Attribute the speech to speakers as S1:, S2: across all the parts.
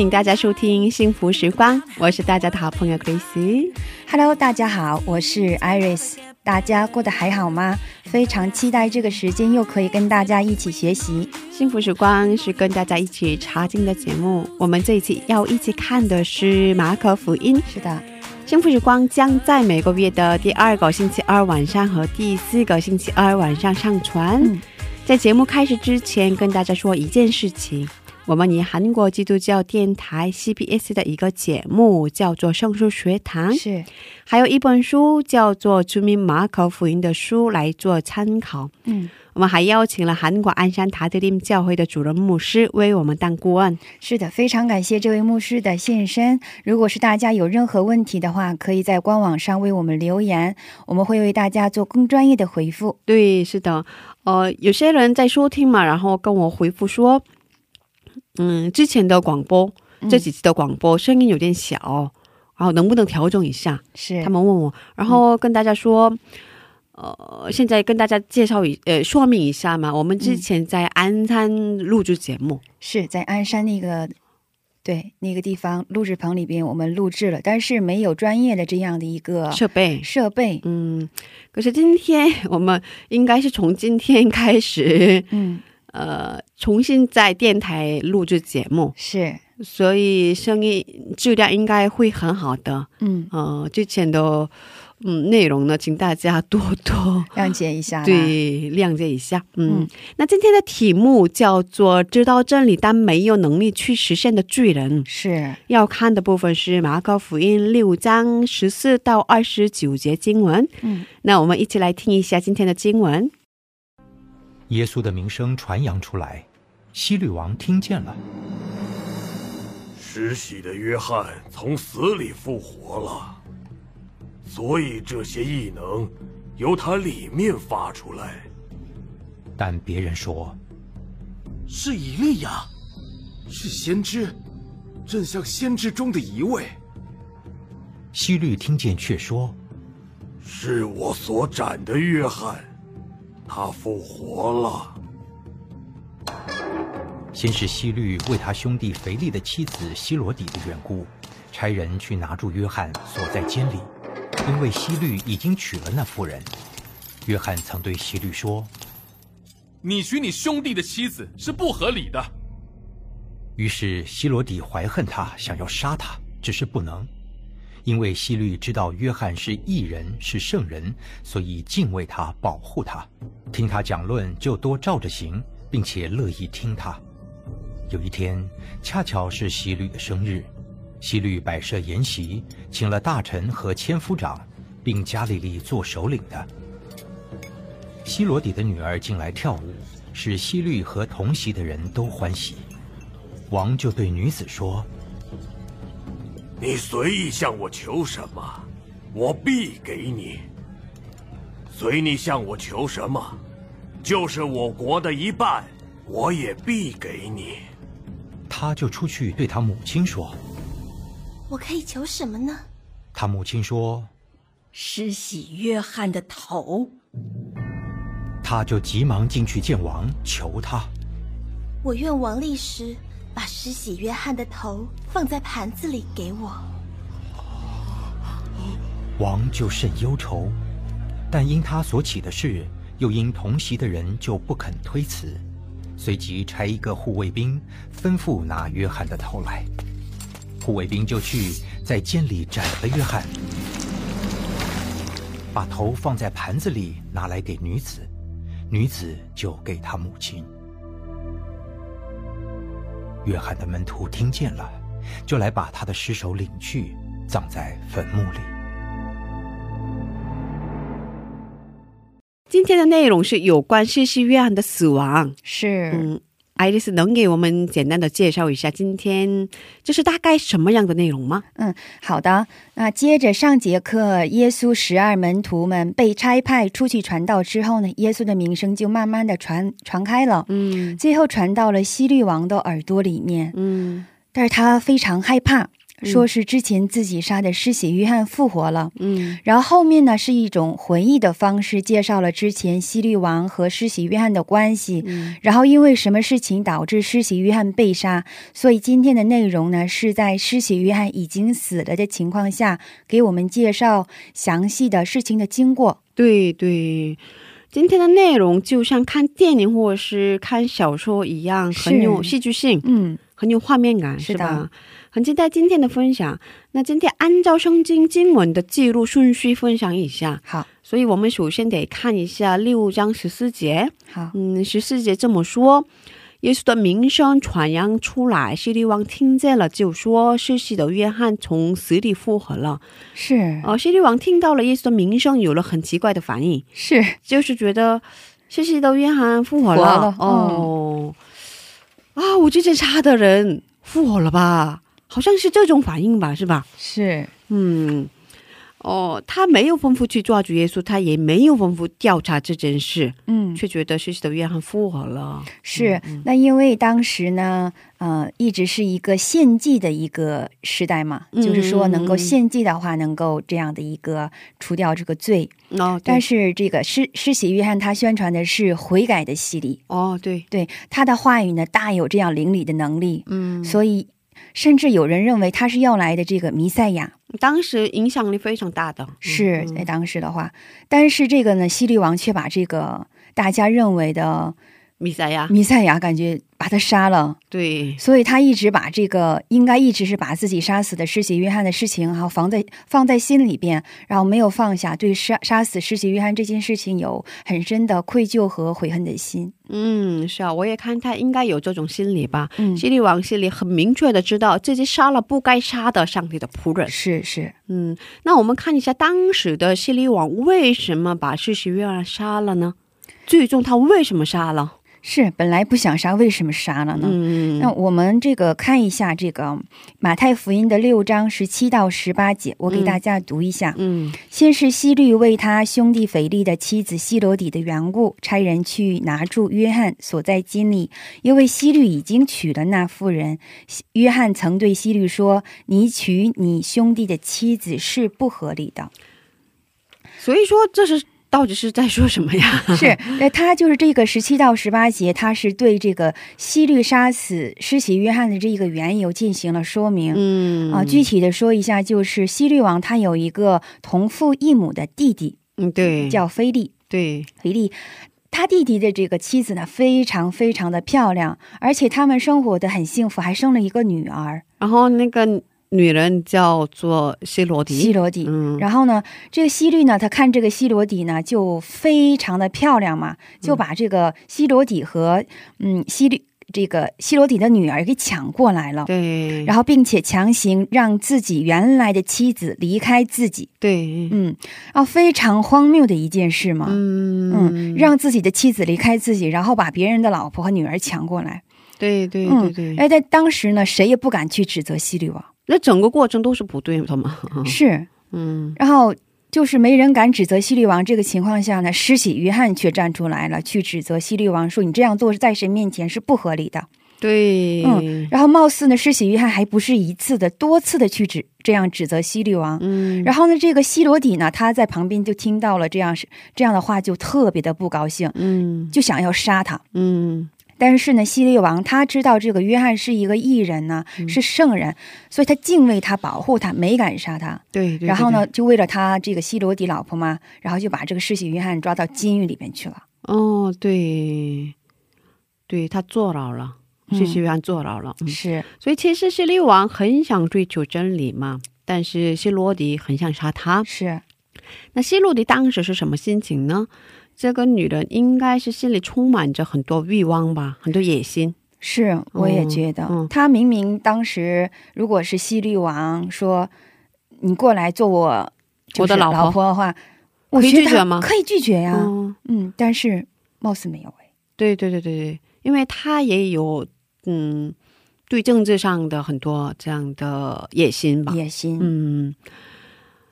S1: 迎大家收听幸福时光，我是大家的好朋友 Grace。
S2: Hello，大家好，我是 Iris。大家过得还好吗？非常期待这个时间又可以跟大家一起学习。
S1: 幸福时光是跟大家一起查经的节目，我们这一期要一起看的是马可福音。
S2: 是的，
S1: 幸福时光将在每个月的第二个星期二晚上和第四个星期二晚上上传。
S2: 嗯
S1: 在节目开始之前，跟大家说一件事情。我们以韩国基督教电台 CBS 的一个节目叫做《圣书学堂》，
S2: 是，
S1: 还有一本书叫做《出名马可福音》的书来做参考。
S2: 嗯，
S1: 我们还邀请了韩国鞍山塔德林教会的主任牧师为我们当顾问。
S2: 是的，非常感谢这位牧师的现身。如果是大家有任何问题的话，可以在官网上为我们留言，我们会为大家做更专业的回复。
S1: 对，是的，呃，有些人在收听嘛，然后跟我回复说，嗯，之前的广播这几次的广播声音有点小，然后能不能调整一下？
S2: 是，
S1: 他们问我，然后跟大家说，呃，现在跟大家介绍一呃说明一下嘛，我们之前在鞍山录制节目，
S2: 是在鞍山那个。对那个地方录制棚里边，我们录制了，但是没有专业的这样的一个
S1: 设备。
S2: 设备。
S1: 嗯，可是今天 我们应该是从今天开始，
S2: 嗯，
S1: 呃，重新在电台录制节目，
S2: 是，
S1: 所以声音质量应该会很好的。
S2: 嗯，
S1: 呃，之前的嗯内容呢，请大家多多
S2: 谅解一下。
S1: 对谅解一下。嗯，
S2: 嗯
S1: 那今天的题目叫做“知道真理但没有能力去实现的罪人”。
S2: 是，
S1: 要看的部分是马可福音六章十四到二十九节经文。
S2: 嗯，
S1: 那我们一起来听一下今天的经文。
S3: 耶稣的名声传扬出来，希律王听见了，
S4: 施洗的约翰从死里复活了，所以这些异能由他里面发出来。
S3: 但别人说
S5: 是以利亚，是先知，正像先知中的一位。
S3: 希律听见却说
S4: 是我所斩的约翰，他复活了。
S3: 先是希律为他兄弟腓力的妻子希罗底的缘故，差人去拿住约翰锁在监里，因为希律已经娶了那妇人。约翰曾对希律说，
S6: 你娶你兄弟的妻子是不合理的。
S3: 于是希罗底怀恨他，想要杀他，只是不能，因为希律知道约翰是异人，是圣人，所以敬畏他，保护他，听他讲论就多照着行，并且乐意听他。有一天，恰巧是希律的生日，希律摆设筵席，请了大臣和千夫长，并加利利做首领的。希罗底的女儿进来跳舞，使希律和同席的人都欢喜。王就对女子说
S4: 你随意向我求什么，我必给你。随你向我求什么，就是我国的一半，我也必给你。：“
S3: 他就出去对他母亲说。
S7: 我可以求什么呢？”
S3: 他母亲说
S8: 施洗约翰的头。：“
S3: 他就急忙进去见王，求他。
S7: 我愿王立时把施洗约翰的头放在盘子里给我。
S3: 王就甚忧愁，但因他所起的事，又因同席的人就不肯推辞，随即差一个护卫兵吩咐拿约翰的头来。护卫兵就去在监里斩了约翰。把头放在盘子里拿来给女子，女子就给他母亲。约翰的门徒听见了，就来把他的尸首领去，葬在坟墓里。
S1: 今天的内容是有关施洗约翰的死亡。
S2: 是，
S1: 嗯，爱丽丝能给我们简单的介绍一下今天这是大概什么样的内容吗？
S2: 嗯好的。那接着上节课，耶稣十二门徒们被差派出去传道之后呢，耶稣的名声就慢慢的传传开了，
S1: 嗯
S2: 最后传到了希律王的耳朵里面。
S1: 嗯
S2: 但是他非常害怕，说是之前自己杀的失血约翰复活了。
S1: 嗯
S2: 然后后面呢是一种回忆的方式，介绍了之前希律王和失血约翰的关系。
S1: 嗯
S2: 然后因为什么事情导致失血约翰被杀，所以今天的内容呢是在失血约翰已经死了的情况下，给我们介绍详细的事情的经过。
S1: 对对。今天的内容就像看电影或者是看小说一样，很有戏剧性，
S2: 嗯，
S1: 很有画面感，
S2: 是的
S1: 是吧？很期待今天的分享。那今天按照圣经经文的记录顺序分享一下，
S2: 好，
S1: 所以我们首先得看一下六章十四节。
S2: 好，
S1: 嗯，十四节这么说：耶稣的名声传扬出来，希律王听见了，就说世袭的约翰从死里复活了。
S2: 是
S1: 呃，希律王听到了耶稣的名声，有了很奇怪的反应，
S2: 是，
S1: 就是觉得世袭的约翰复活了。
S2: 活了嗯
S1: 哦，啊，我之前杀的人复活了吧？好像是这种反应吧，是吧？
S2: 是
S1: 嗯，哦，他没有吩咐去抓住耶稣，他也没有吩咐调查这件事，
S2: 嗯，
S1: 却觉得施洗的约翰复活了。
S2: 是。那因为当时呢，呃，一直是一个献祭的一个时代嘛，
S1: 嗯
S2: 就是说能够献祭的话，能够这样的一个除掉这个罪。
S1: 哦，
S2: 但是这个施施洗约翰他宣传的是悔改的洗礼，
S1: 哦，对，
S2: 对他的话语呢大有这样灵里的能力，
S1: 嗯，
S2: 所以甚至有人认为他是要来的这个弥赛亚，
S1: 当时影响力非常大的，
S2: 是
S1: 嗯
S2: 在当时的话，但是这个呢，希律王却把这个大家认为的
S1: 弥赛亚，
S2: 弥赛亚感觉把他杀了，
S1: 对，
S2: 所以他一直把这个应该一直是把自己杀死的施洗约翰的事情，然后放在放在心里边，然后没有放下，对杀杀死施洗约翰这件事情有很深的愧疚和悔恨的心。
S1: 嗯，是啊，我也看他应该有这种心理吧。
S2: 嗯，
S1: 希律王心里很明确的知道自己杀了不该杀的上帝的仆人。
S2: 是是，
S1: 嗯，那我们看一下当时的希律王为什么把施洗约翰杀了呢？最终他为什么杀了？
S2: 是本来不想杀，为什么杀了呢？
S1: 嗯，
S2: 那我们这个看一下这个马太福音的六章十七到十八节，我给大家读一下。
S1: 嗯
S2: 先是希律为他兄弟腓力的妻子希罗底的缘故，差人去拿住约翰所在金里，因为希律已经娶了那妇人。希约翰曾对希律说：“你娶你兄弟的妻子是不合理的。
S1: 所以说这是到底是在说什么呀？
S2: 是，呃，他就是这个十七到十八节，他是对这个希律杀死施洗约翰的这个缘由进行了说明。
S1: 嗯
S2: 啊，具体的说一下，就是希律王他有一个同父异母的弟弟，
S1: 嗯对
S2: 叫菲利。
S1: 对
S2: 菲利，他弟弟的这个妻子呢，非常非常的漂亮，而且他们生活的很幸福，还生了一个女儿
S1: 然后那个女人叫做西罗迪，
S2: 西罗底。
S1: 嗯。
S2: 然后呢，这个西律呢，他看这个西罗底呢，就非常的漂亮嘛，就把这个西罗底和嗯西律这个西罗底的女儿给抢过来了。
S1: 对，
S2: 然后，并且强行让自己原来的妻子离开自己，
S1: 对。
S2: 嗯，啊，非常荒谬的一件事嘛，
S1: 嗯。
S2: 嗯，让自己的妻子离开自己，然后把别人的老婆和女儿抢过来，
S1: 对对对
S2: 嗯
S1: 对，
S2: 哎，在当时呢，谁也不敢去指责西律王，
S1: 那整个过程都是不对的嘛。
S2: 是，
S1: 嗯
S2: 然后就是没人敢指责西律王。这个情况下呢，施洗约翰却站出来了，去指责西律王，说你这样做在神面前是不合理的。
S1: 对，
S2: 嗯然后貌似呢，施洗约翰还不是一次的，多次的去指这样指责西律王。
S1: 嗯
S2: 然后呢，这个西罗底呢，他在旁边就听到了这样是这样的话，就特别的不高兴，
S1: 嗯
S2: 就想要杀他。
S1: 嗯
S2: 但是呢，希律王他知道这个约翰是一个异人呢，
S1: 嗯
S2: 是圣人，所以他敬畏他，保护他，没敢杀他。
S1: 对对，
S2: 然后呢，就为了他这个西罗底老婆嘛，然后就把这个世袭约翰抓到监狱里面去了。
S1: 哦，对，对他坐牢了，
S2: 嗯
S1: 施洗约翰坐牢了。嗯
S2: 是，
S1: 所以其实希律王很想追求真理嘛，但是希罗底很想杀他。
S2: 是，
S1: 那希罗迪当时是什么心情呢？这个女人应该是心里充满着很多欲望吧，很多野心。
S2: 是，我也觉得，
S1: 嗯嗯。
S2: 他明明当时如果是西律王说你过来做我
S1: 我的老婆。
S2: 婆的话，我
S1: 可以拒绝吗？
S2: 可以拒绝呀、
S1: 嗯，
S2: 嗯，但是貌似没有哎。
S1: 对对对对对，因为他也有嗯，对政治上的很多这样的野心吧。
S2: 野心，
S1: 嗯，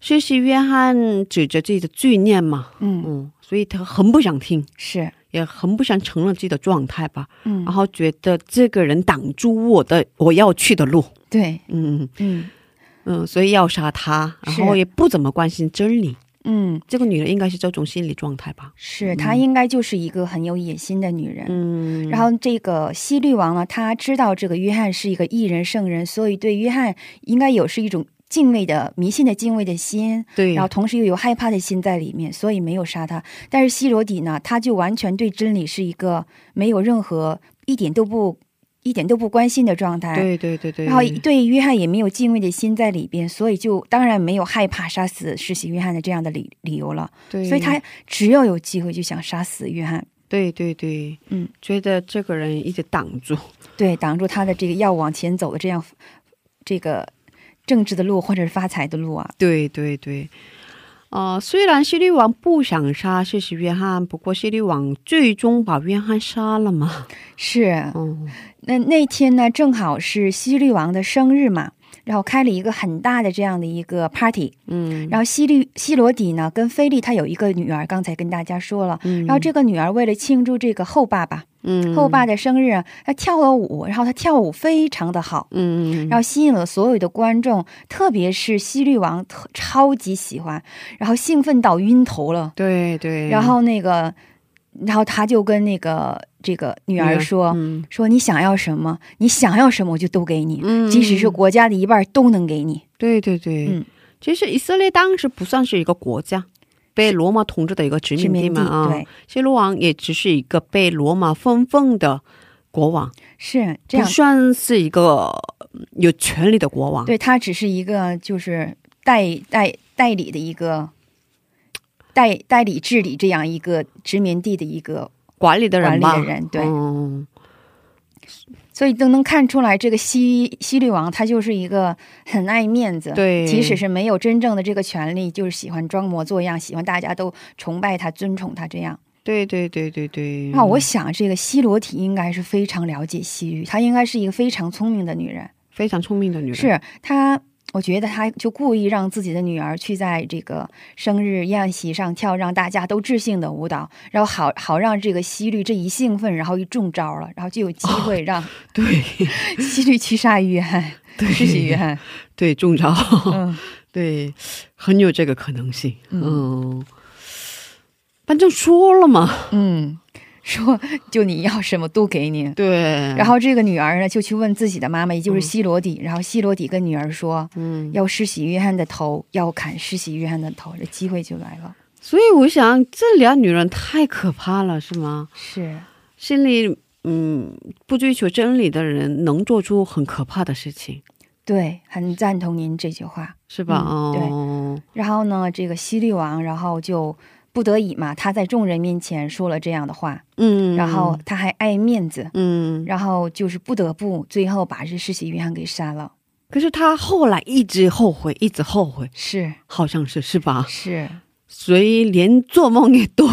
S1: 施洗约翰指着自己的罪孽嘛，
S2: 嗯。
S1: 嗯，所以他很不想听，
S2: 是，
S1: 也很不想承认自己的状态吧，
S2: 嗯。
S1: 然，后觉得这个人挡住我的我要去的路，
S2: 对，
S1: 嗯
S2: 嗯
S1: 嗯，所以要杀他，然后也不怎么关心真理。
S2: 嗯，
S1: 这个女人应该是这种心理状态吧？
S2: 是她应该就是一个很有野心的女人。
S1: 嗯，
S2: 然后这个西律王呢，他知道这个约翰是一个异人圣人，所以对约翰应该有是一种敬畏的、迷信的敬畏的心，
S1: 对，
S2: 然后同时又有害怕的心在里面，所以没有杀他。但是西罗底呢，他就完全对真理是一个没有任何一点都不一点都不关心的状态。
S1: 对对对对，
S2: 然后对约翰也没有敬畏的心在里边，所以就当然没有害怕杀死世袭约翰的这样的理理由了。
S1: 对，
S2: 所以他只要有机会就想杀死约翰，
S1: 对对对，
S2: 嗯，
S1: 觉得这个人一直挡住，
S2: 对，挡住他的这个要往前走的这样这个政治的路或者是发财的路啊。
S1: 对对对。呃，虽然希律王不想杀世袭约翰，不过希律王最终把约翰杀了嘛。
S2: 是，
S1: 嗯，
S2: 那那天呢，正好是希律王的生日嘛，然后开了一个很大的这样的一个 party，
S1: 嗯，
S2: 然后西律西罗底呢跟菲利他有一个女儿，刚才跟大家说了，
S1: 嗯
S2: 然后这个女儿为了庆祝这个后爸爸、
S1: 嗯。
S2: 后爸的生日啊，她跳了舞，然后她跳舞非常的好。
S1: 嗯，
S2: 然后吸引了所有的观众，特别是西律王特超级喜欢，然后兴奋到晕头了。
S1: 对对，
S2: 然后那个，然后他就跟那个这个女儿说：“
S1: 嗯。
S2: 说你想要什么，你想要什么我就都给你，
S1: 嗯。
S2: 即使是国家的一半都能给你。
S1: 对对对，
S2: 嗯。
S1: 其实以色列当时不算是一个国家，被罗马统治的一个殖民地嘛啊，
S2: 对，
S1: 希罗王也只是一个被罗马分封的国王，
S2: 是这样。
S1: 算是一个嗯有权力的国王。
S2: 对他只是一个就是代代代理的一个代代理治理这样一个殖民地的一个，
S1: 管理的人吧，
S2: 管理的人对
S1: 嗯，
S2: 所以都能看出来，这个西西律王他就是一个很爱面子，
S1: 对
S2: 即使是没有真正的这个权利，就是喜欢装模作样，喜欢大家都崇拜他、尊崇他这样。
S1: 对对对对对。
S2: 那我想，这个西罗提应该是非常了解西域，她应该是一个非常聪明的女人。
S1: 非常聪明的女人，
S2: 是她，我觉得他就故意让自己的女儿去在这个生日宴席上跳让大家都致兴的舞蹈，然后好好让这个西律这一兴奋，然后一中招了，然后就有机会让
S1: 对
S2: 西律去杀约翰，是许约翰。
S1: 对中招，
S2: 嗯，
S1: 对，很有这个可能性。
S2: 嗯
S1: 嗯，反正说了嘛，
S2: 嗯，说就你要什么都给你。
S1: 对，
S2: 然后这个女儿呢，就去问自己的妈妈，也就是西罗底。然后西罗底跟女儿说，
S1: 嗯，
S2: 要施洗约翰的头，要砍施洗约翰的头，这机会就来了。
S1: 所以我想这俩女人太可怕了，是吗？
S2: 是，
S1: 心里嗯不追求真理的人能做出很可怕的事情，
S2: 对，很赞同您这句话。
S1: 是吧？
S2: 嗯对
S1: 哦，
S2: 然后呢，这个西律王，然后就不得已嘛，他在众人面前说了这样的话，
S1: 嗯，
S2: 然后他还爱面子，
S1: 嗯，
S2: 然后就是不得不最后把这世袭约翰给杀了。
S1: 可是他后来一直后悔，一直后悔，
S2: 是。
S1: 好像是是吧？
S2: 是，
S1: 所以连做梦也都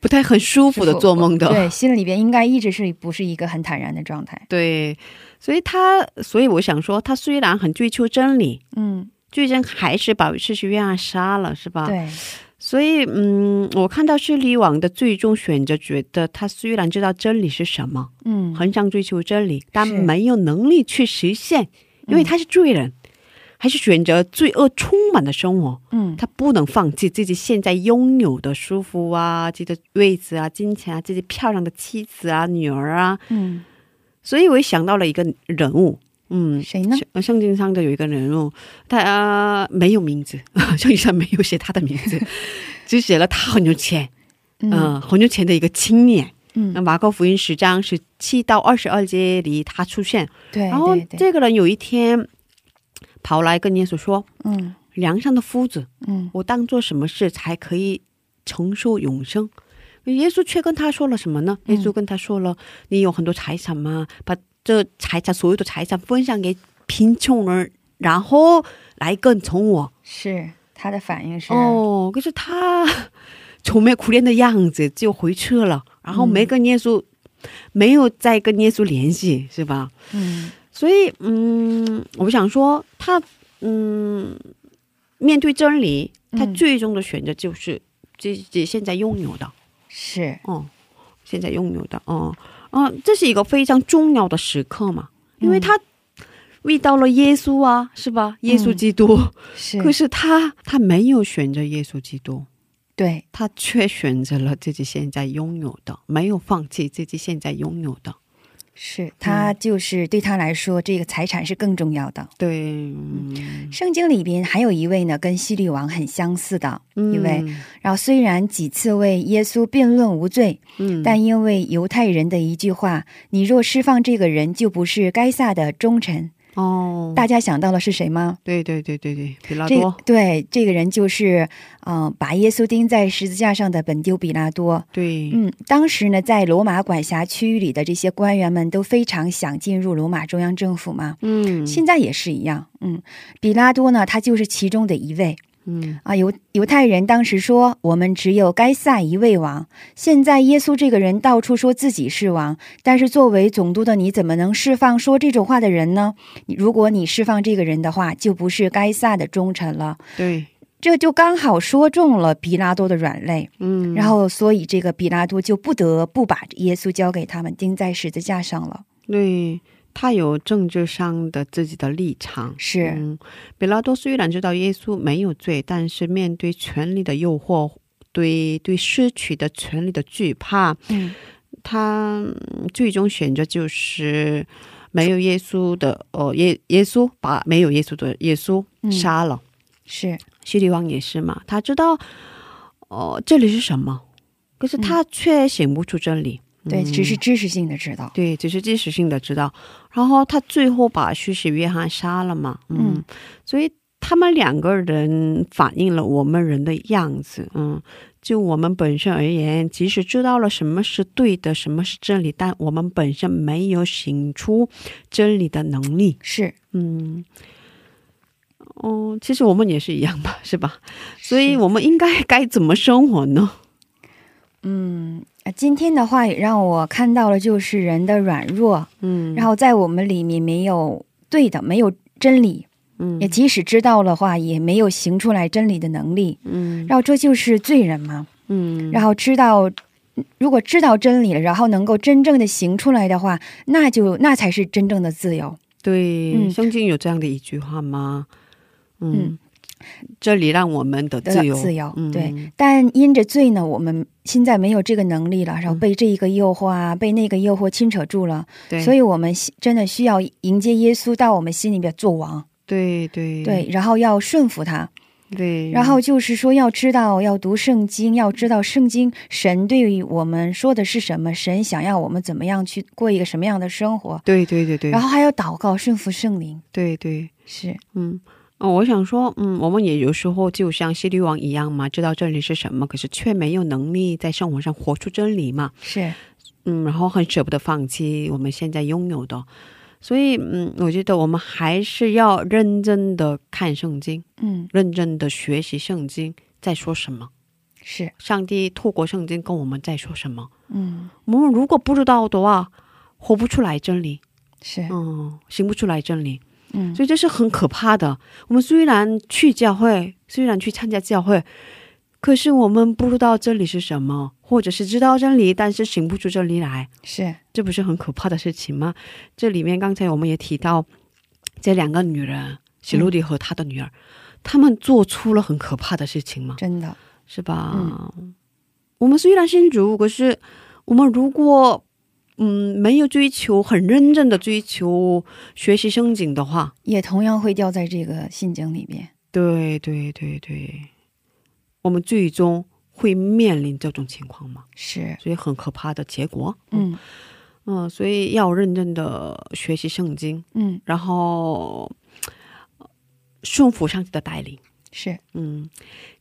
S1: 不太很舒服的做梦的，
S2: 对，心里边应该一直是不是一个很坦然的状态。
S1: 对，所以他，所以我想说，他虽然很追求真理，
S2: 嗯，
S1: 最终还是把世袭约翰杀了，是吧？。
S2: 对，
S1: 所以，嗯，我看到势力王的最终选择，觉得他虽然知道真理是什么，
S2: 嗯，
S1: 很想追求真理，但没有能力去实现，因为他是罪人，还是选择罪恶充满的生活。
S2: 嗯，
S1: 他不能放弃自己现在拥有的舒服啊，自己的位置啊、金钱啊、自己漂亮的妻子啊、女儿啊，
S2: 嗯，
S1: 所以我也想到了一个人物，嗯，
S2: 谁呢？
S1: 圣圣经上的有一个人物，他、呃、没有名字，圣经上没有写他的名字，只写了他很有钱，嗯、
S2: 嗯
S1: 很有钱的一个青年。那
S2: 嗯，
S1: 马可福音十章十七到二十二节里，他出现，
S2: 对
S1: 然后这个人有一天跑来跟耶稣说
S2: 嗯：“
S1: 梁上的夫子，
S2: 嗯
S1: 我当做什么事才可以承受永生？耶稣却跟他说了什么呢？耶稣跟他说了：“你有很多财产吗？把这财产所有的财产分享给贫穷人，然后来跟从我。
S2: 是他的反应是，
S1: 哦，可是他愁眉苦脸的样子就回去了，然后没跟耶稣，没有再跟耶稣联系，是吧？
S2: 嗯
S1: 所以，嗯，我想说，他，嗯，面对真理，他
S2: 嗯。
S1: 最终的选择就是自己现在拥有的，
S2: 是，
S1: 哦、现在拥有的，哦、嗯，这是一个非常重要的时刻嘛，因为
S2: 嗯
S1: 他遇到了耶稣啊，是吧？耶稣基督，
S2: 是，
S1: 可是他他没有选择耶稣基督，
S2: 对，
S1: 他却选择了自己现在拥有的，没有放弃自己现在拥有的。
S2: 是他就是对他来说，这个财产是更重要的。
S1: 对，嗯
S2: 圣经里边还有一位呢，跟希律王很相似的一位，然后虽然几次为耶稣辩论无罪，
S1: 嗯，
S2: 但因为犹太人的一句话：“你若释放这个人，就不是该撒的忠臣。
S1: 哦，
S2: 大家想到了是谁吗？
S1: 对对对对对，比拉
S2: 这
S1: 多，
S2: 对这个人就是，嗯、把耶稣钉在十字架上的本丢比拉多。
S1: 对，
S2: 嗯，当时呢，在罗马管辖区域里的这些官员们都非常想进入罗马中央政府嘛，
S1: 嗯，
S2: 现在也是一样。嗯，比拉多呢，他就是其中的一位。
S1: 嗯
S2: 啊，犹犹太人当时说，我们只有该撒一位王。现在耶稣这个人到处说自己是王，但是作为总督的你怎么能释放说这种话的人呢？如果你释放这个人的话，就不是该撒的忠臣了。
S1: 对，
S2: 这就刚好说中了比拉多的软肋，
S1: 嗯，
S2: 然后所以这个比拉多就不得不把耶稣交给他们，钉在十字架上了。
S1: 对他有政治上的自己的立场，
S2: 是。
S1: 嗯，比拉多虽然知道耶稣没有罪，但是面对权力的诱惑，对对失去的权利的惧怕，
S2: 嗯，
S1: 他嗯最终选择就是没有耶稣的，哦，耶耶稣把没有耶稣的耶稣
S2: 嗯。
S1: 杀了。
S2: 是。
S1: 希律王也是嘛，他知道，哦、这里是什么，可是他却醒不出真理。
S2: 对，
S1: 嗯
S2: 只是知识性的知道。
S1: 对，只是知识性的知道。然后他最后把施洗约翰杀了嘛，嗯，
S2: 嗯
S1: 所以他们两个人反映了我们人的样子，嗯，就我们本身而言，即使知道了什么是对的，什么是真理，但我们本身没有醒出真理的能力，
S2: 是，
S1: 嗯。哦，其实我们也是一样吧，是吧？所以我们应该该怎么生活呢？
S2: 嗯，呃今天的话也让我看到了，就是人的软弱，
S1: 嗯，
S2: 然后在我们里面没有对的，没有真理，
S1: 嗯
S2: 也即使知道的话，也没有行出来真理的能力，
S1: 嗯
S2: 然后这就是罪人嘛。
S1: 嗯，
S2: 然后知道，如果知道真理了，然后能够真正的行出来的话，那就那才是真正的自由。
S1: 对，
S2: 嗯
S1: 圣经有这样的一句话吗？嗯，
S2: 嗯
S1: 这里让我们的自由，
S2: 自由，
S1: 嗯、
S2: 对。但因着罪呢，我们现在没有这个能力了，然后被这一个诱惑啊，被那个诱惑牵扯住了，
S1: 对，
S2: 所以我们真的需要迎接耶稣到我们心里边做王，
S1: 对对。
S2: 对，然后要顺服他，
S1: 对，
S2: 然后就是说要知道要读圣经，要知道圣经神对于我们说的是什么，神想要我们怎么样去过一个什么样的生活，
S1: 对对对对，
S2: 然后还要祷告顺服圣灵，
S1: 对对，
S2: 是。
S1: 嗯。哦，我想说，嗯，我们也有时候就像希律王一样嘛，知道真理是什么，可是却没有能力在生活上活出真理嘛，
S2: 是，
S1: 嗯，然后很舍不得放弃我们现在拥有的，所以，嗯，我觉得我们还是要认真的看圣经，
S2: 嗯，
S1: 认真的学习圣经在说什么，
S2: 是，
S1: 上帝透过圣经跟我们在说什么。
S2: 嗯，
S1: 我们如果不知道的话，活不出来真理，
S2: 是，
S1: 嗯，行不出来真理，
S2: 嗯，
S1: 所以这是很可怕的。我们虽然去教会，虽然去参加教会，可是我们不知道这里是什么，或者是知道这里，但是行不出这里来，
S2: 是，
S1: 这不是很可怕的事情吗？这里面刚才我们也提到，这两个女人，喜路迪和她的女儿，她们做出了很可怕的事情吗？
S2: 真的，
S1: 是吧？我们虽然信主，可是我们如果嗯没有追求很认真的追求学习圣经的话，
S2: 也同样会掉在这个陷阱里面，
S1: 对对对对，我们最终会面临这种情况嘛，
S2: 是，
S1: 所以很可怕的结果。
S2: 嗯。
S1: 嗯，所以要认真的学习圣经，
S2: 嗯，
S1: 然后呃顺服上帝的带领。
S2: 是，
S1: 嗯，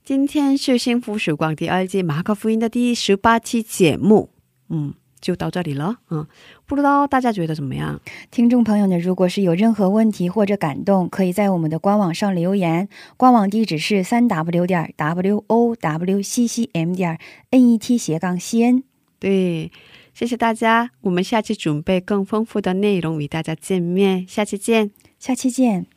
S1: 今天是幸福时光第二季马可福音的第十八期节目，嗯，就到这里了，嗯，不知道大家觉得怎么样？
S2: 听众朋友呢，如果是有任何问题或者感动，可以在我们的官网上留言，官网地址是三 w 点 w o w c c m 点 n e t 斜杠 c n。
S1: 对，谢谢大家，我们下期准备更丰富的内容与大家见面，下期见。
S2: 下期见。